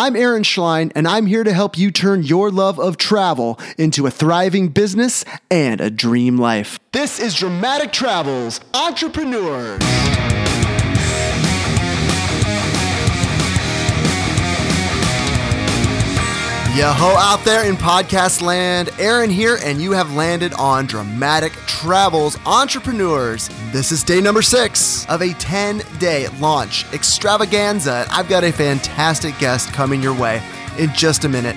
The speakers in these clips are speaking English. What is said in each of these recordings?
I'm Aaron Schlein, and I'm here to help you turn your love of travel into a thriving business and a dream life. This is Dramatic Travels Entrepreneurs. Yo ho out there in podcast land, Aaron here, and you have landed on Dramatic Travels Entrepreneurs. This is day number six of a 10 day launch extravaganza. I've got a fantastic guest coming your way in just a minute.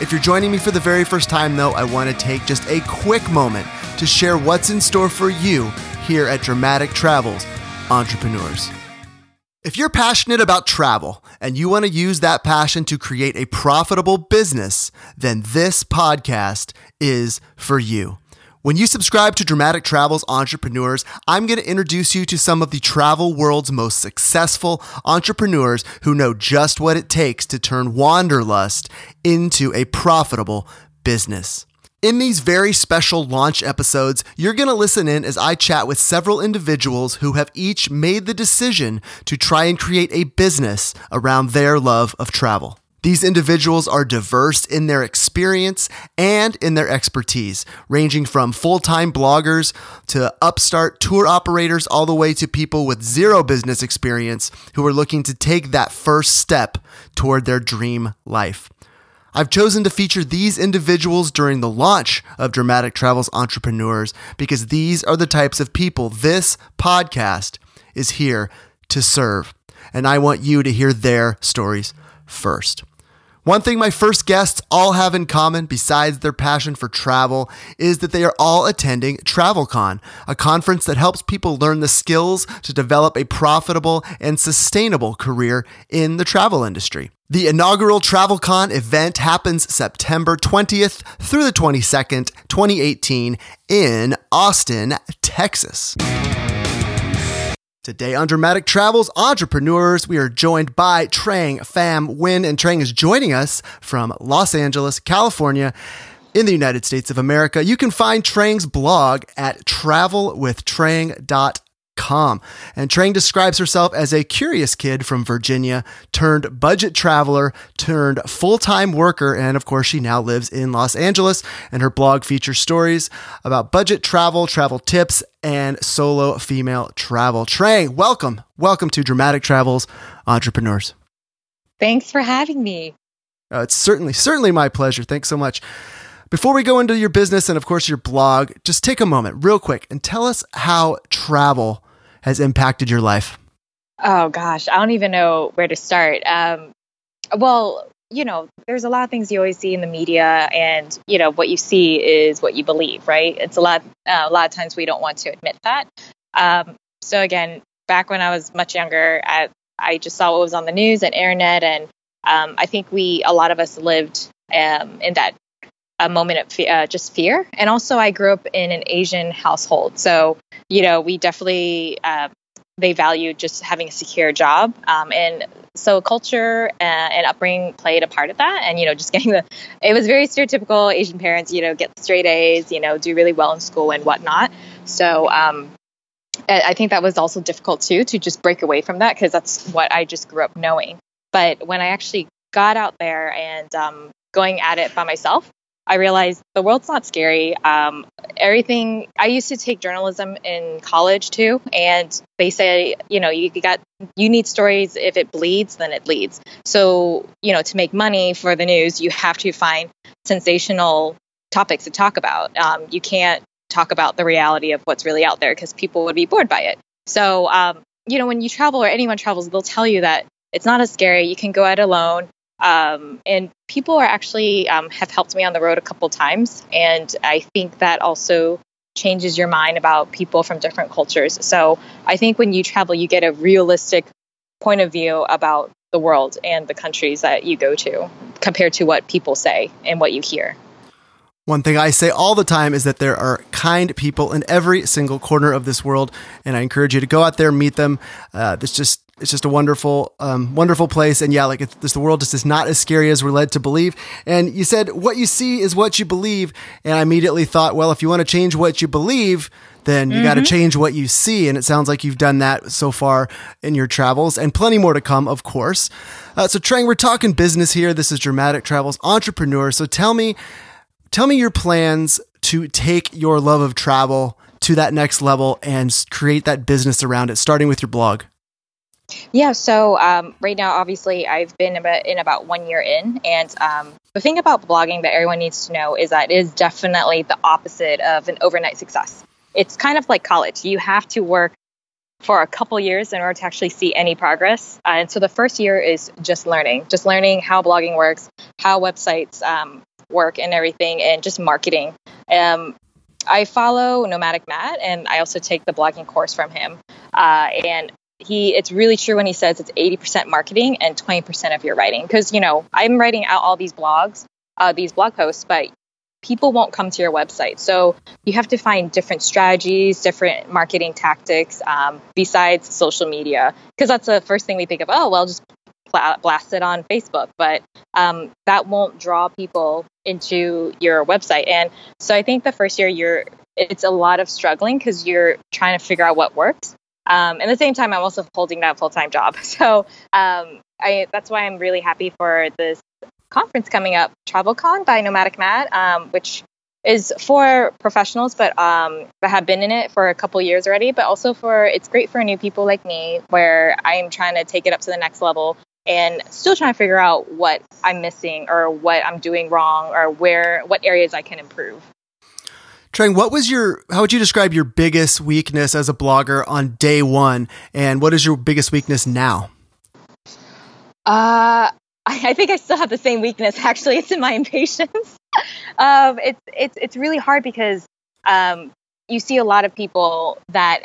If you're joining me for the very first time, though, I want to take just a quick moment to share what's in store for you here at Dramatic Travels Entrepreneurs. If you're passionate about travel and you want to use that passion to create a profitable business, then this podcast is for you. When you subscribe to Dramatic Travels Entrepreneurs, I'm going to introduce you to some of the travel world's most successful entrepreneurs who know just what it takes to turn wanderlust into a profitable business. In these very special launch episodes, you're going to listen in as I chat with several individuals who have each made the decision to try and create a business around their love of travel. These individuals are diverse in their experience and in their expertise, ranging from full time bloggers to upstart tour operators, all the way to people with zero business experience who are looking to take that first step toward their dream life. I've chosen to feature these individuals during the launch of Dramatic Travels Entrepreneurs because these are the types of people this podcast is here to serve. And I want you to hear their stories first. One thing my first guests all have in common, besides their passion for travel, is that they are all attending TravelCon, a conference that helps people learn the skills to develop a profitable and sustainable career in the travel industry. The inaugural TravelCon event happens September 20th through the 22nd, 2018, in Austin, Texas. Today on Dramatic Travels Entrepreneurs, we are joined by Trang Pham Nguyen, and Trang is joining us from Los Angeles, California, in the United States of America. You can find Trang's blog at travelwithtrang.com Com. And Trang describes herself as a curious kid from Virginia, turned budget traveler, turned full time worker, and of course, she now lives in Los Angeles. And her blog features stories about budget travel, travel tips, and solo female travel. Trang, welcome. Welcome to Dramatic Travels Entrepreneurs. Thanks for having me. Uh, it's certainly, certainly my pleasure. Thanks so much. Before we go into your business and, of course, your blog, just take a moment, real quick, and tell us how travel has impacted your life. Oh, gosh. I don't even know where to start. Um, well, you know, there's a lot of things you always see in the media, and you know what you see is what you believe, right? It's a lot. Uh, a lot of times we don't want to admit that. Um, so again, back when I was much younger, I, I just saw what was on the news and internet, and um, I think we, a lot of us, lived um, in that a moment of fe- uh, just fear. And also, I grew up in an Asian household, so you know we definitely uh, they valued just having a secure job, um, and so culture and, and, upbringing played a part of that. And you know, just getting the it was very stereotypical Asian parents, you know, get straight A's, you know, do really well in school and whatnot. So. Um, I think that was also difficult too to just break away from that because that's what I just grew up knowing. But when I actually got out there and um, going at it by myself, I realized the world's not scary. Um, everything. I used to take journalism in college too, and they say, you know, you got you need stories. If it bleeds, then it leads. So, you know, to make money for the news, you have to find sensational topics to talk about. Um, you can't talk about the reality of what's really out there because people would be bored by it. So, um, you know, when you travel or anyone travels, they'll tell you that it's not as scary. You can go out alone. Um, and people are actually um, have helped me on the road a couple times, and I think that also changes your mind about people from different cultures. So I think when you travel, you get a realistic point of view about the world and the countries that you go to compared to what people say and what you hear. One thing I say all the time is that there are kind people in every single corner of this world, and I encourage you to go out there, and meet them. Uh, it's just it's just a wonderful, um, wonderful place. And yeah, like this, the world just is not as scary as we're led to believe. And you said what you see is what you believe, and I immediately thought, well, if you want to change what you believe, then you mm-hmm. got to change what you see. And it sounds like you've done that so far in your travels, and plenty more to come, of course. Uh, so Trang, we're talking business here. This is Dramatic Travels Entrepreneur. So tell me Tell me your plans to take your love of travel to that next level and create that business around it, starting with your blog. Yeah, so um, right now, obviously, I've been in about one year in, and um, the thing about blogging that everyone needs to know is that it is definitely the opposite of an overnight success. It's kind of like college. You have to work for a couple years in order to actually see any progress. Uh, and so the first year is just learning, just learning how blogging works, how websites um, work and everything, and just marketing. Um, I follow Nomadic Matt, and I also take the blogging course from him. Uh, and he, it's really true when he says it's 80% marketing and 20% of your writing. Because you know, I'm writing out all these blogs, uh, these blog posts, but people won't come to your website. So you have to find different strategies, different marketing tactics um, besides social media, because that's the first thing we think of. Oh, well, just blast it on Facebook, but um, that won't draw people into your website. And so I think the first year you're it's a lot of struggling because you're trying to figure out what works. Um, and at the same time, I'm also holding that full time job. So um, I, that's why I'm really happy for this conference coming up, TravelCon by Nomadic Matt, um, which is for professionals, but um, that have been in it for a couple years already. But also for it's great for new people like me, where I'm trying to take it up to the next level and still trying to figure out what I'm missing or what I'm doing wrong or where what areas I can improve. Trang, what was your how would you describe your biggest weakness as a blogger on day one, and what is your biggest weakness now? Uh, I, think I still have the same weakness. Actually, it's in my impatience. um, it's it's it's really hard because um, you see a lot of people that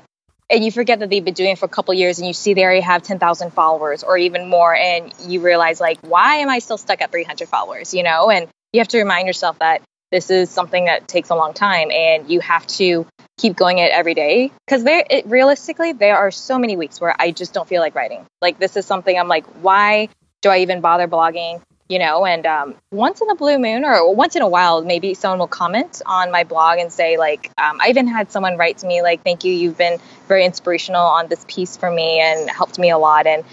and you forget that they've been doing it for a couple years and you see they already have 10,000 followers or even more and you realize like why am I still stuck at 300 followers you know? And you have to remind yourself that this is something that takes a long time and you have to keep going it every day. Because there it, realistically there are so many weeks where I just don't feel like writing. Like this is something I'm like why do I even bother blogging you know and um, once in a blue moon or once in a while maybe someone will comment on my blog and say like um, i even had someone write to me like thank you you've been very inspirational on this piece for me and helped me a lot. And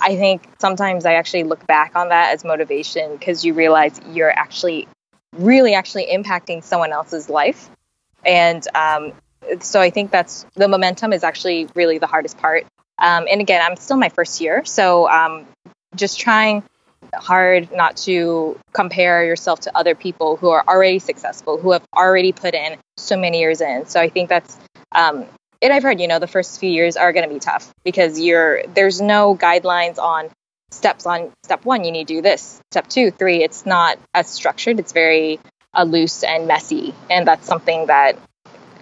i think sometimes i actually look back on that as motivation because you realize you're actually really actually impacting someone else's life. And um, so i think that's the momentum is actually really the hardest part. Um, and again i'm still my first year so um, just trying hard not to compare yourself to other people who are already successful, who have already put in so many years in. So I think that's um, and I've heard, you know, the first few years are going to be tough because you're there's no guidelines on steps on step one. You need to do this. Step two, three. It's not as structured. It's very uh, loose and messy, and that's something that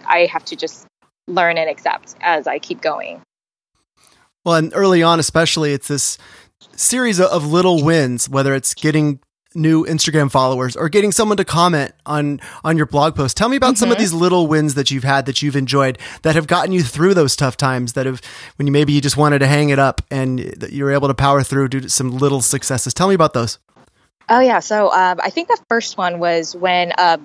I have to just learn and accept as I keep going. Well, and early on, especially, it's this series of little wins, whether it's getting new Instagram followers or getting someone to comment on on your blog post. Tell me about mm-hmm. some of mm-hmm. these little wins that you've had that you've enjoyed that have gotten you through those tough times that have when you maybe you just wanted to hang it up and you're able to power through due to some little successes. Tell me about those. Oh yeah, so um, I think the first one was when uh,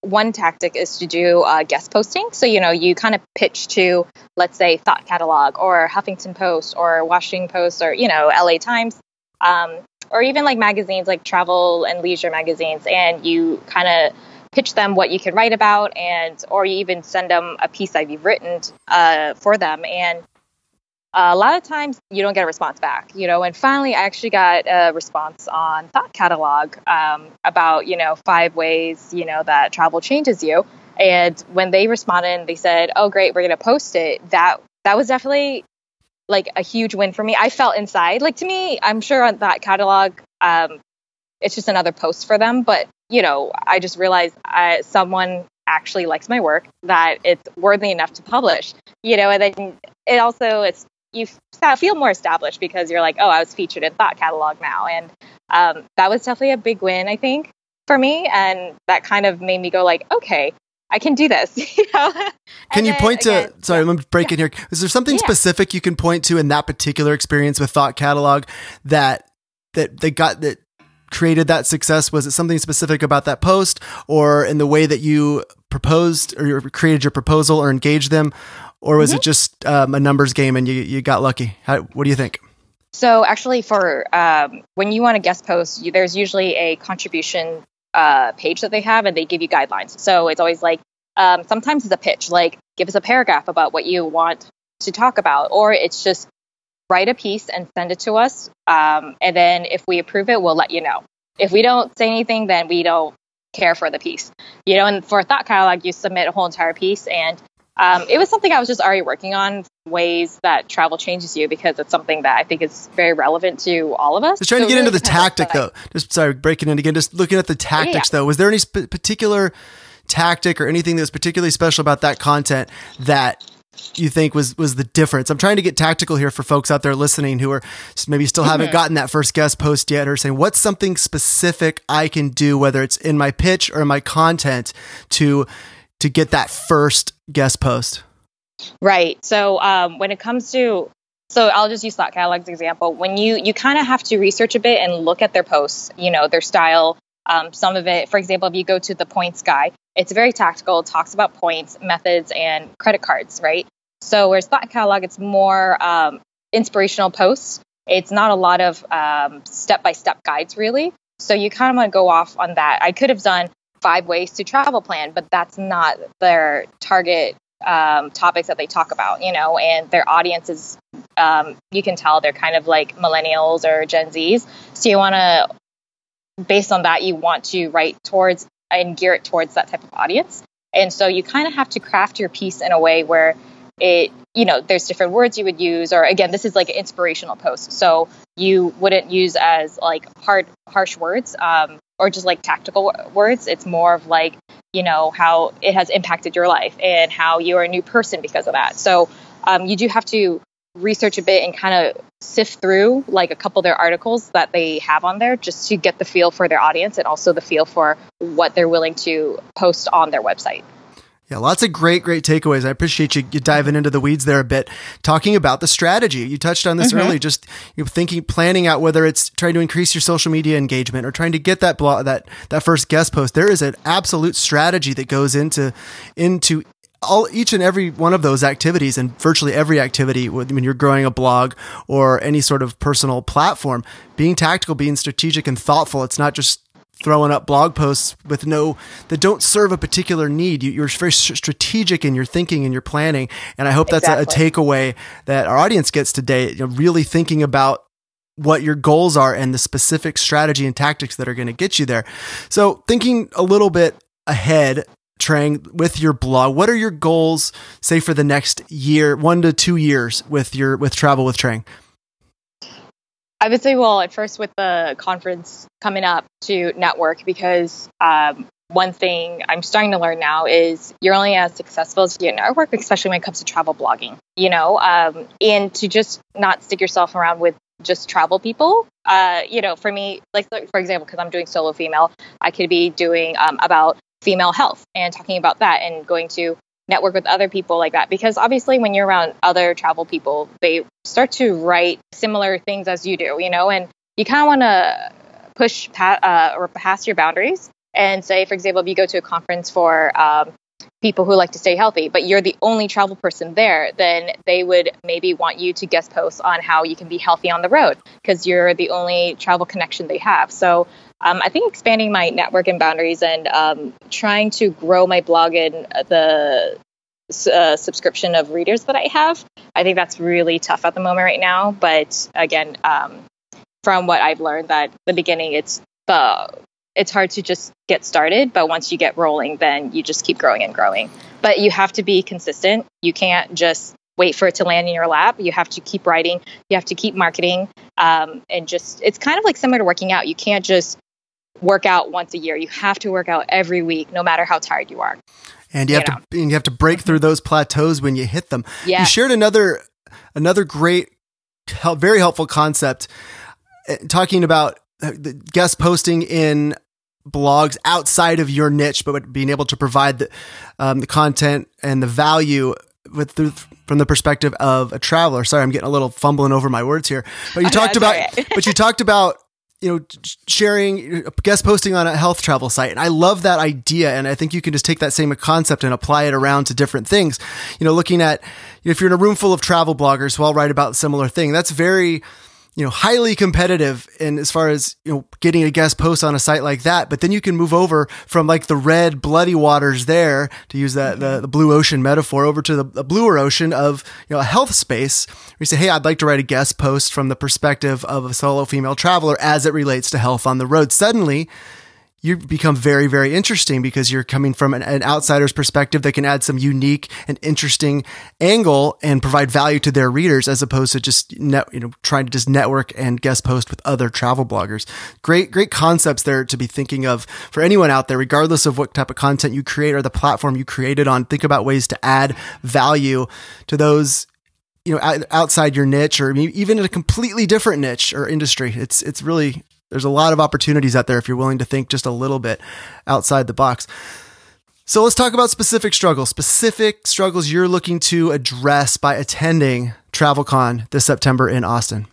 one tactic is to do uh, guest posting. So, you know, you kind of pitch to, let's say, Thought Catalog or Huffington Post or Washington Post or, you know, LA Times, um, or even like magazines like travel and leisure magazines. And you kind of pitch them what you could write about and, or you even send them a piece that you've written uh, for them. And a lot of times you don't get a response back, you know. And finally, I actually got a response on Thought Catalog um, about, you know, five ways, you know, that travel changes you. And when they responded, they said, "Oh, great, we're going to post it." That that was definitely like a huge win for me. I felt inside, like to me, I'm sure on Thought Catalog, um, it's just another post for them. But you know, I just realized I, someone actually likes my work that it's worthy enough to publish you know and then it also it's you feel more established because you're like, oh, I was featured in Thought Catalog now, and um, that was definitely a big win, I think. for me, and that kind of made me go like, okay, I can do this. you know? Can you point to? sorry, yeah. let me break in here. Is there something yeah. specific you can point to in that particular experience with Thought Catalog that that they got that created that success? Was it something specific about that post, or in the way that you proposed or created your proposal or engaged them, or was mm-hmm. it just um, a numbers game and you you got lucky? How, what do you think? So actually, for um, when you want to guest post, you, there's usually a contribution uh, page that they have, and they give you guidelines. So it's always like um, sometimes it's a pitch, like give us a paragraph about what you want to talk about, or it's just write a piece and send it to us, um, and then if we approve it, we'll let you know. If we don't say anything, then we don't care for the piece. You know, and for a thought catalog, you submit a whole entire piece, and um, it was something I was just already working on ways that travel changes you because it's something that I think is very relevant to all of us. Just trying so to get into the tactic though. Just sorry, breaking in again. Just looking at the tactics yeah. though. Was there any sp- particular tactic or anything that was particularly special about that content that you think was was the difference? I'm trying to get tactical here for folks out there listening who are maybe still haven't mm-hmm. gotten that first guest post yet, or saying what's something specific I can do, whether it's in my pitch or in my content, to to get that first guest post. Right. So um, when it comes to so I'll just use Thought Catalog's example. When you you kind of have to research a bit and look at their posts, you know, their style. Um, some of it, for example, if you go to the points guy, it's very tactical. It talks about points, methods, and credit cards, right? So whereas Thought Catalog, it's more um, inspirational posts. It's not a lot of step by step guides, really. So you kind of want to go off on that. I could have done five ways to travel plan, but that's not their target um, topics that they talk about, you know, and their audience is, um, you can tell they're kind of like millennials or Gen Zs. So you want to, based on that, you want to write towards and gear it towards that type of audience. And so you kind of have to craft your piece in a way where it, you know, there's different words you would use, or again, this is like an inspirational post. So you wouldn't use as like hard, harsh words, um, or just like tactical words. It's more of like, you know, how it has impacted your life and how you are a new person because of that. So um, you do have to research a bit and kind of sift through like a couple of their articles that they have on there just to get the feel for their audience and also the feel for what they're willing to post on their website. Yeah, lots of great, great takeaways. I appreciate you, you diving into the weeds there a bit, talking about the strategy. You touched on this mm-hmm. earlier, just you know, thinking, planning out whether it's trying to increase your social media engagement or trying to get that blog, that that first guest post. There is an absolute strategy that goes into into all each and every one of those activities and virtually every activity when you're growing a blog or any sort of personal platform being tactical being strategic and thoughtful it's not just throwing up blog posts with no that don't serve a particular need. You, are very strategic in your thinking and your planning, and I hope that's exactly. a, a, takeaway that our audience gets today. You know, really thinking about what your goals are and the specific strategy and tactics that are going to get you there. So, thinking a little bit ahead. Trang, with your blog, what are your goals, say for the next year, one to two years with your with travel with Trang? I would say, well, at first with the conference coming up to network, because um, one thing I'm starting to learn now is you're only as successful as you network, especially when it comes to travel blogging, you know, um, and to just not stick yourself around with just travel people. Uh, you know, for me, like for example, because I'm doing solo female, I could be doing um, about female health and talking about that and going to network with other people like that. Because obviously when you're around other travel people they start to write similar things as you do you know? And you kind of want to push pa- uh, or past your boundaries. And say for example if you go to a conference for um, people who like to stay healthy but you're the only travel person there then they would maybe want you to guest post on how you can be healthy on the road because you're the only travel connection they have. So um, I think expanding my network and boundaries and um, trying to grow my blog and the uh, subscription of readers that I have. I think that's really tough at the moment right now. But again, um, from what I've learned, that the beginning it's the it's hard to just get started, but once you get rolling, then you just keep growing and growing. But you have to be consistent. You can't just wait for it to land in your lap. You have to keep writing. You have to keep marketing, um, and just it's kind of like similar to working out. You can't just work out once a year. You have to work out every week, no matter how tired you are. And you, you have know. to and you have to break through those plateaus when you hit them. Yeah. You shared another another great, very helpful concept, uh, talking about uh, the guest posting in blogs outside of your niche, but being able to provide the, um, the content and the value with through, from the perspective of a traveler. Sorry, I'm getting a little fumbling over my words here, but you talked about, but you talked about you know, sharing uh, guest posting on a health travel site. And I love that idea. And I think you can just take that same concept and apply it around to different things. You know, looking at, if you're in a room full of travel bloggers who all write about similar thing, that's very, you know, highly competitive in as far as, you know, getting a guest post on a site like that. But then you can move over from like the red bloody waters there to use that, the, mm-hmm. the blue ocean metaphor over to the, the bluer ocean of, you know, a health space. We say, Hey, I'd like to write a guest post from the perspective of a solo female traveler as it relates to health on the road. Suddenly you become very, very interesting because you're coming from an, an, outsider's perspective that can add some unique and interesting angle and provide value to their readers as opposed to just net, you know, trying to just network and guest post with other travel bloggers. Great, great concepts there to be thinking of for anyone out there, regardless of what type of content you create or the platform you created on. Think about ways to add value to those you know outside your niche or even in a completely different niche or industry it's it's really there's a lot of opportunities out there if you're willing to think just a little bit outside the box. So let's talk about specific struggles, specific struggles you're looking to address by attending TravelCon this September in Austin.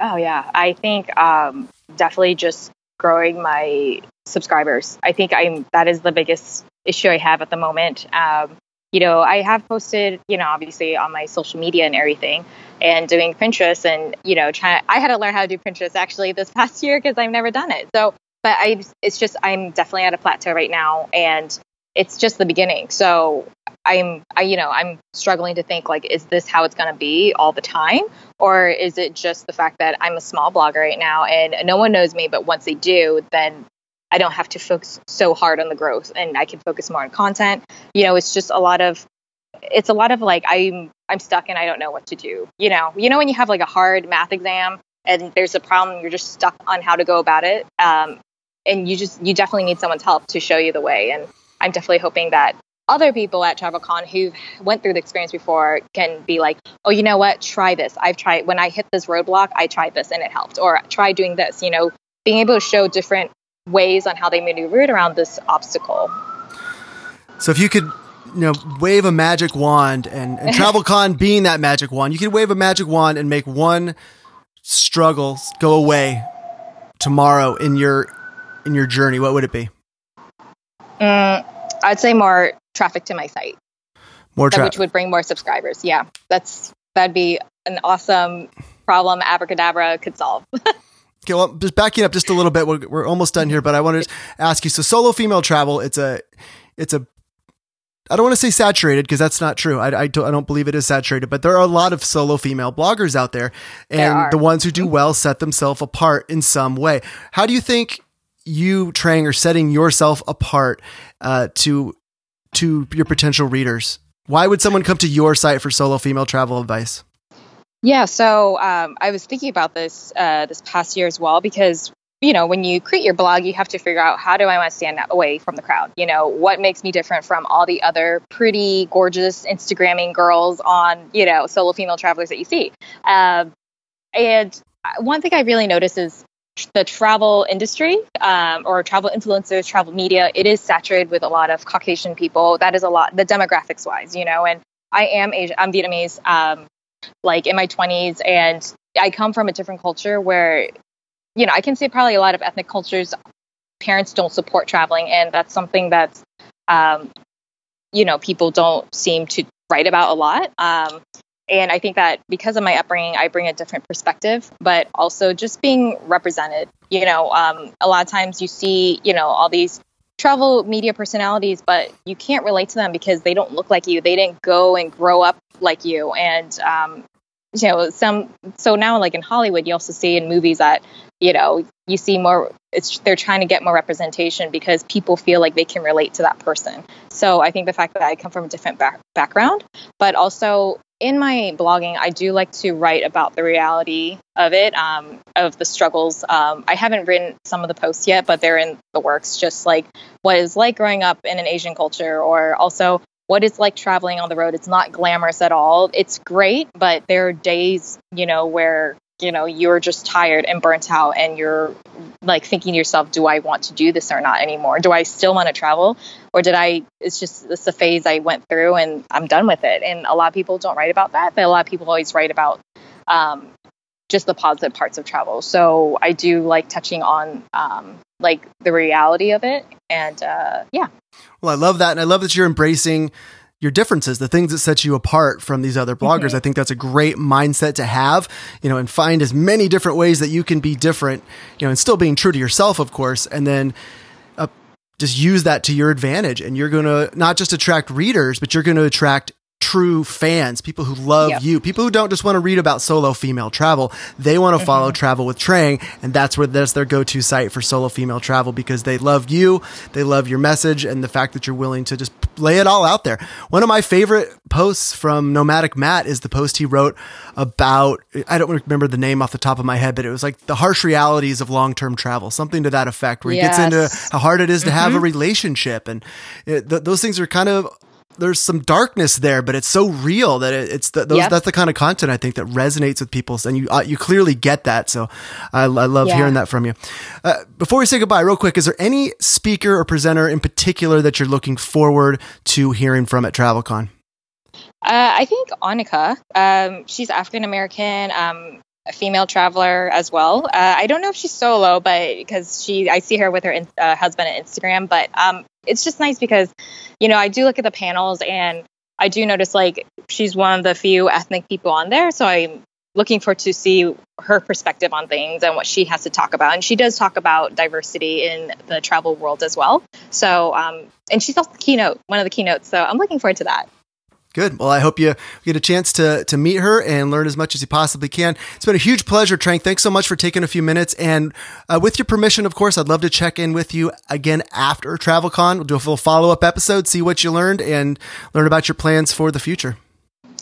Oh yeah, I think um, definitely just growing my subscribers. I think I'm that is the biggest issue I have at the moment. Um, you know, I have posted, you know, obviously on my social media and everything, and doing Pinterest and you know trying I had to learn how to do Pinterest actually this past year because I've never done it. So but I it's just I'm definitely at a plateau right now and it's just the beginning. So I'm I you know I'm struggling to think like is this how it's going to be all the time or is it just the fact that I'm a small blogger right now and no one knows me but once they do then I don't have to focus so hard on the growth and I can focus more on content. You know, it's just a lot of it's a lot of like I'm I'm stuck and I don't know what to do. You know, you know when you have like a hard math exam and there's a problem, you're just stuck on how to go about it. Um, and you just you definitely need someone's help to show you the way. And I'm definitely hoping that other people at TravelCon who went through the experience before can be like, oh, you know what? Try this. I've tried when I hit this roadblock, I tried this and it helped. Or try doing this. You know, being able to show different ways on how they maneuvered around this obstacle. So if you could you know, wave a magic wand and, and TravelCon being that magic wand, you could wave a magic wand and make one struggle go away tomorrow in your in your journey. What would it be? Mm, I'd say more traffic to my site. More traffic, which would bring more subscribers. Yeah, that's that'd be an awesome problem. Abracadabra could solve. Okay, well, just backing up just a little bit. We're, we're almost done here, but I wanted to ask you. So, solo female travel. It's a, it's a I don't want to say saturated because that's not true. I, I, don't, I, don't, believe it is saturated, but there are a lot of solo female bloggers out there, and the ones who do well set themselves apart in some way. How do you think you, Trang, are setting yourself apart uh, to to your potential readers? Why would someone come to your site for solo female travel advice? Yeah, so um, I was thinking about this uh, this past year as well because you know, when you create your blog, you have to figure out how do I want to stand away from the crowd? You know, what makes me different from all the other pretty, gorgeous Instagramming girls on, you know, solo female travelers that you see? Uh, and one thing I really notice is the travel industry um, or travel influencers, travel media, it is saturated with a lot of Caucasian people. That is a lot, the demographics wise, you know, and I am Asian, I'm Vietnamese, um, like in my 20s, and I come from a different culture where you know, I can say probably a lot of ethnic cultures, parents don't support traveling, and that's something that's um, you know, people don't seem to write about a lot. Um, and I think that because of my upbringing, I bring a different perspective, but also just being represented. You know, um, a lot of times you see, you know, all these travel media personalities, but you can't relate to them because they don't look like you. They didn't go and grow up like you. And, um, you know, some, so now like in Hollywood, you also see in movies that you know you see more it's they're trying to get more representation because people feel like they can relate to that person so i think the fact that i come from a different back- background but also in my blogging i do like to write about the reality of it um, of the struggles um, i haven't written some of the posts yet but they're in the works just like what it's like growing up in an asian culture or also what it's like traveling on the road. It's not glamorous at all. It's great but there are days you know where you know you're just tired and burnt out and you're like thinking to yourself do i want to do this or not anymore? Do i still want to travel? Or did i it's just it's a phase i went through and i'm done with it. And a lot of people don't write about that but a lot of people always write about um, just the positive parts of travel so i do like touching on um, like the reality of it and uh, yeah well i love that and i love that you're embracing your differences, the things that set you apart from these other bloggers. Mm-hmm. I think that's a great mindset to have, you know, and find as many different ways that you can be different, you know, and still being true to yourself, of course, and then uh, just use that to your advantage. And you're going to not just attract readers, but you're going to attract true fans, people who love yep. you, people who don't just want to read about solo female travel. They want to mm-hmm. follow Travel with Trang, and that's where that's their go-to site for solo female travel because they love you, they love your message, and the fact that you're willing to just lay it all out there. One of my favorite posts from Nomadic Matt is the post he wrote about I don't remember the name off the top of my head, but it was like the harsh realities of long-term travel, something to that effect, where he yes. gets into how hard it is to mm-hmm. have a mm-hmm. relationship, and it, th- those things are kind of there's some darkness there, but it's so real that it, it's the, those, yep. that's the kind of content I think that resonates with people, and you uh, you clearly get that. So I, I love yeah. hearing that from you. Uh, before we say goodbye, real quick, is there any speaker or presenter in particular that you're looking forward to hearing from at TravelCon? Uh, I think Oneika. Um, she's African American. Um, a female traveler as well. Uh, I don't know if she's solo, but because she, I see her with her in, uh, husband at Instagram. But um, it's just nice because, you know, I do look at the panels and I do notice like she's one of the few ethnic people on there. So I'm looking for to see her perspective on things and what she has to talk about. And she does talk about diversity in the travel world as well. So, um, and she's also the keynote, one of the keynotes. So I'm looking forward to that. Good. Well, I hope you get a chance to to meet her and learn as much as you possibly can. It's been a huge pleasure, Trang. Thanks so much for taking a few minutes. And uh, with your permission, of course, I'd love to check in with you again after TravelCon. We'll do a full follow up episode, see what you learned, and learn about your plans for the future.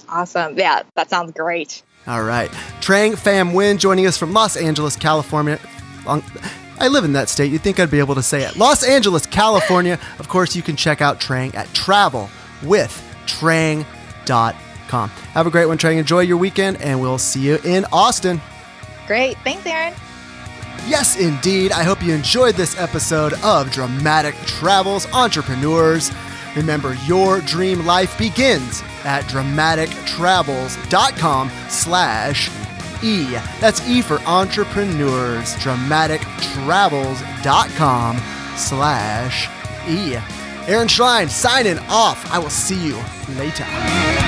Awesome. Yeah, that sounds great. All right. Trang Pham Nguyen joining us from Los Angeles, California. I live in that state. You'd think I'd be able to say it. Los Angeles, California. Of course, you can check out Trang at Travel with trang.com. Have a great one, Trang. Enjoy your weekend, and we'll see you in Austin. Great. Thanks, Aaron. Yes, indeed. I hope you enjoyed this episode of Dramatic Travels Entrepreneurs. Remember, your dream life begins at dramatictravels.com slash E. That's E for entrepreneurs. Dramatictravels.com slash E. Aaron Schrein signing off. I will see you later.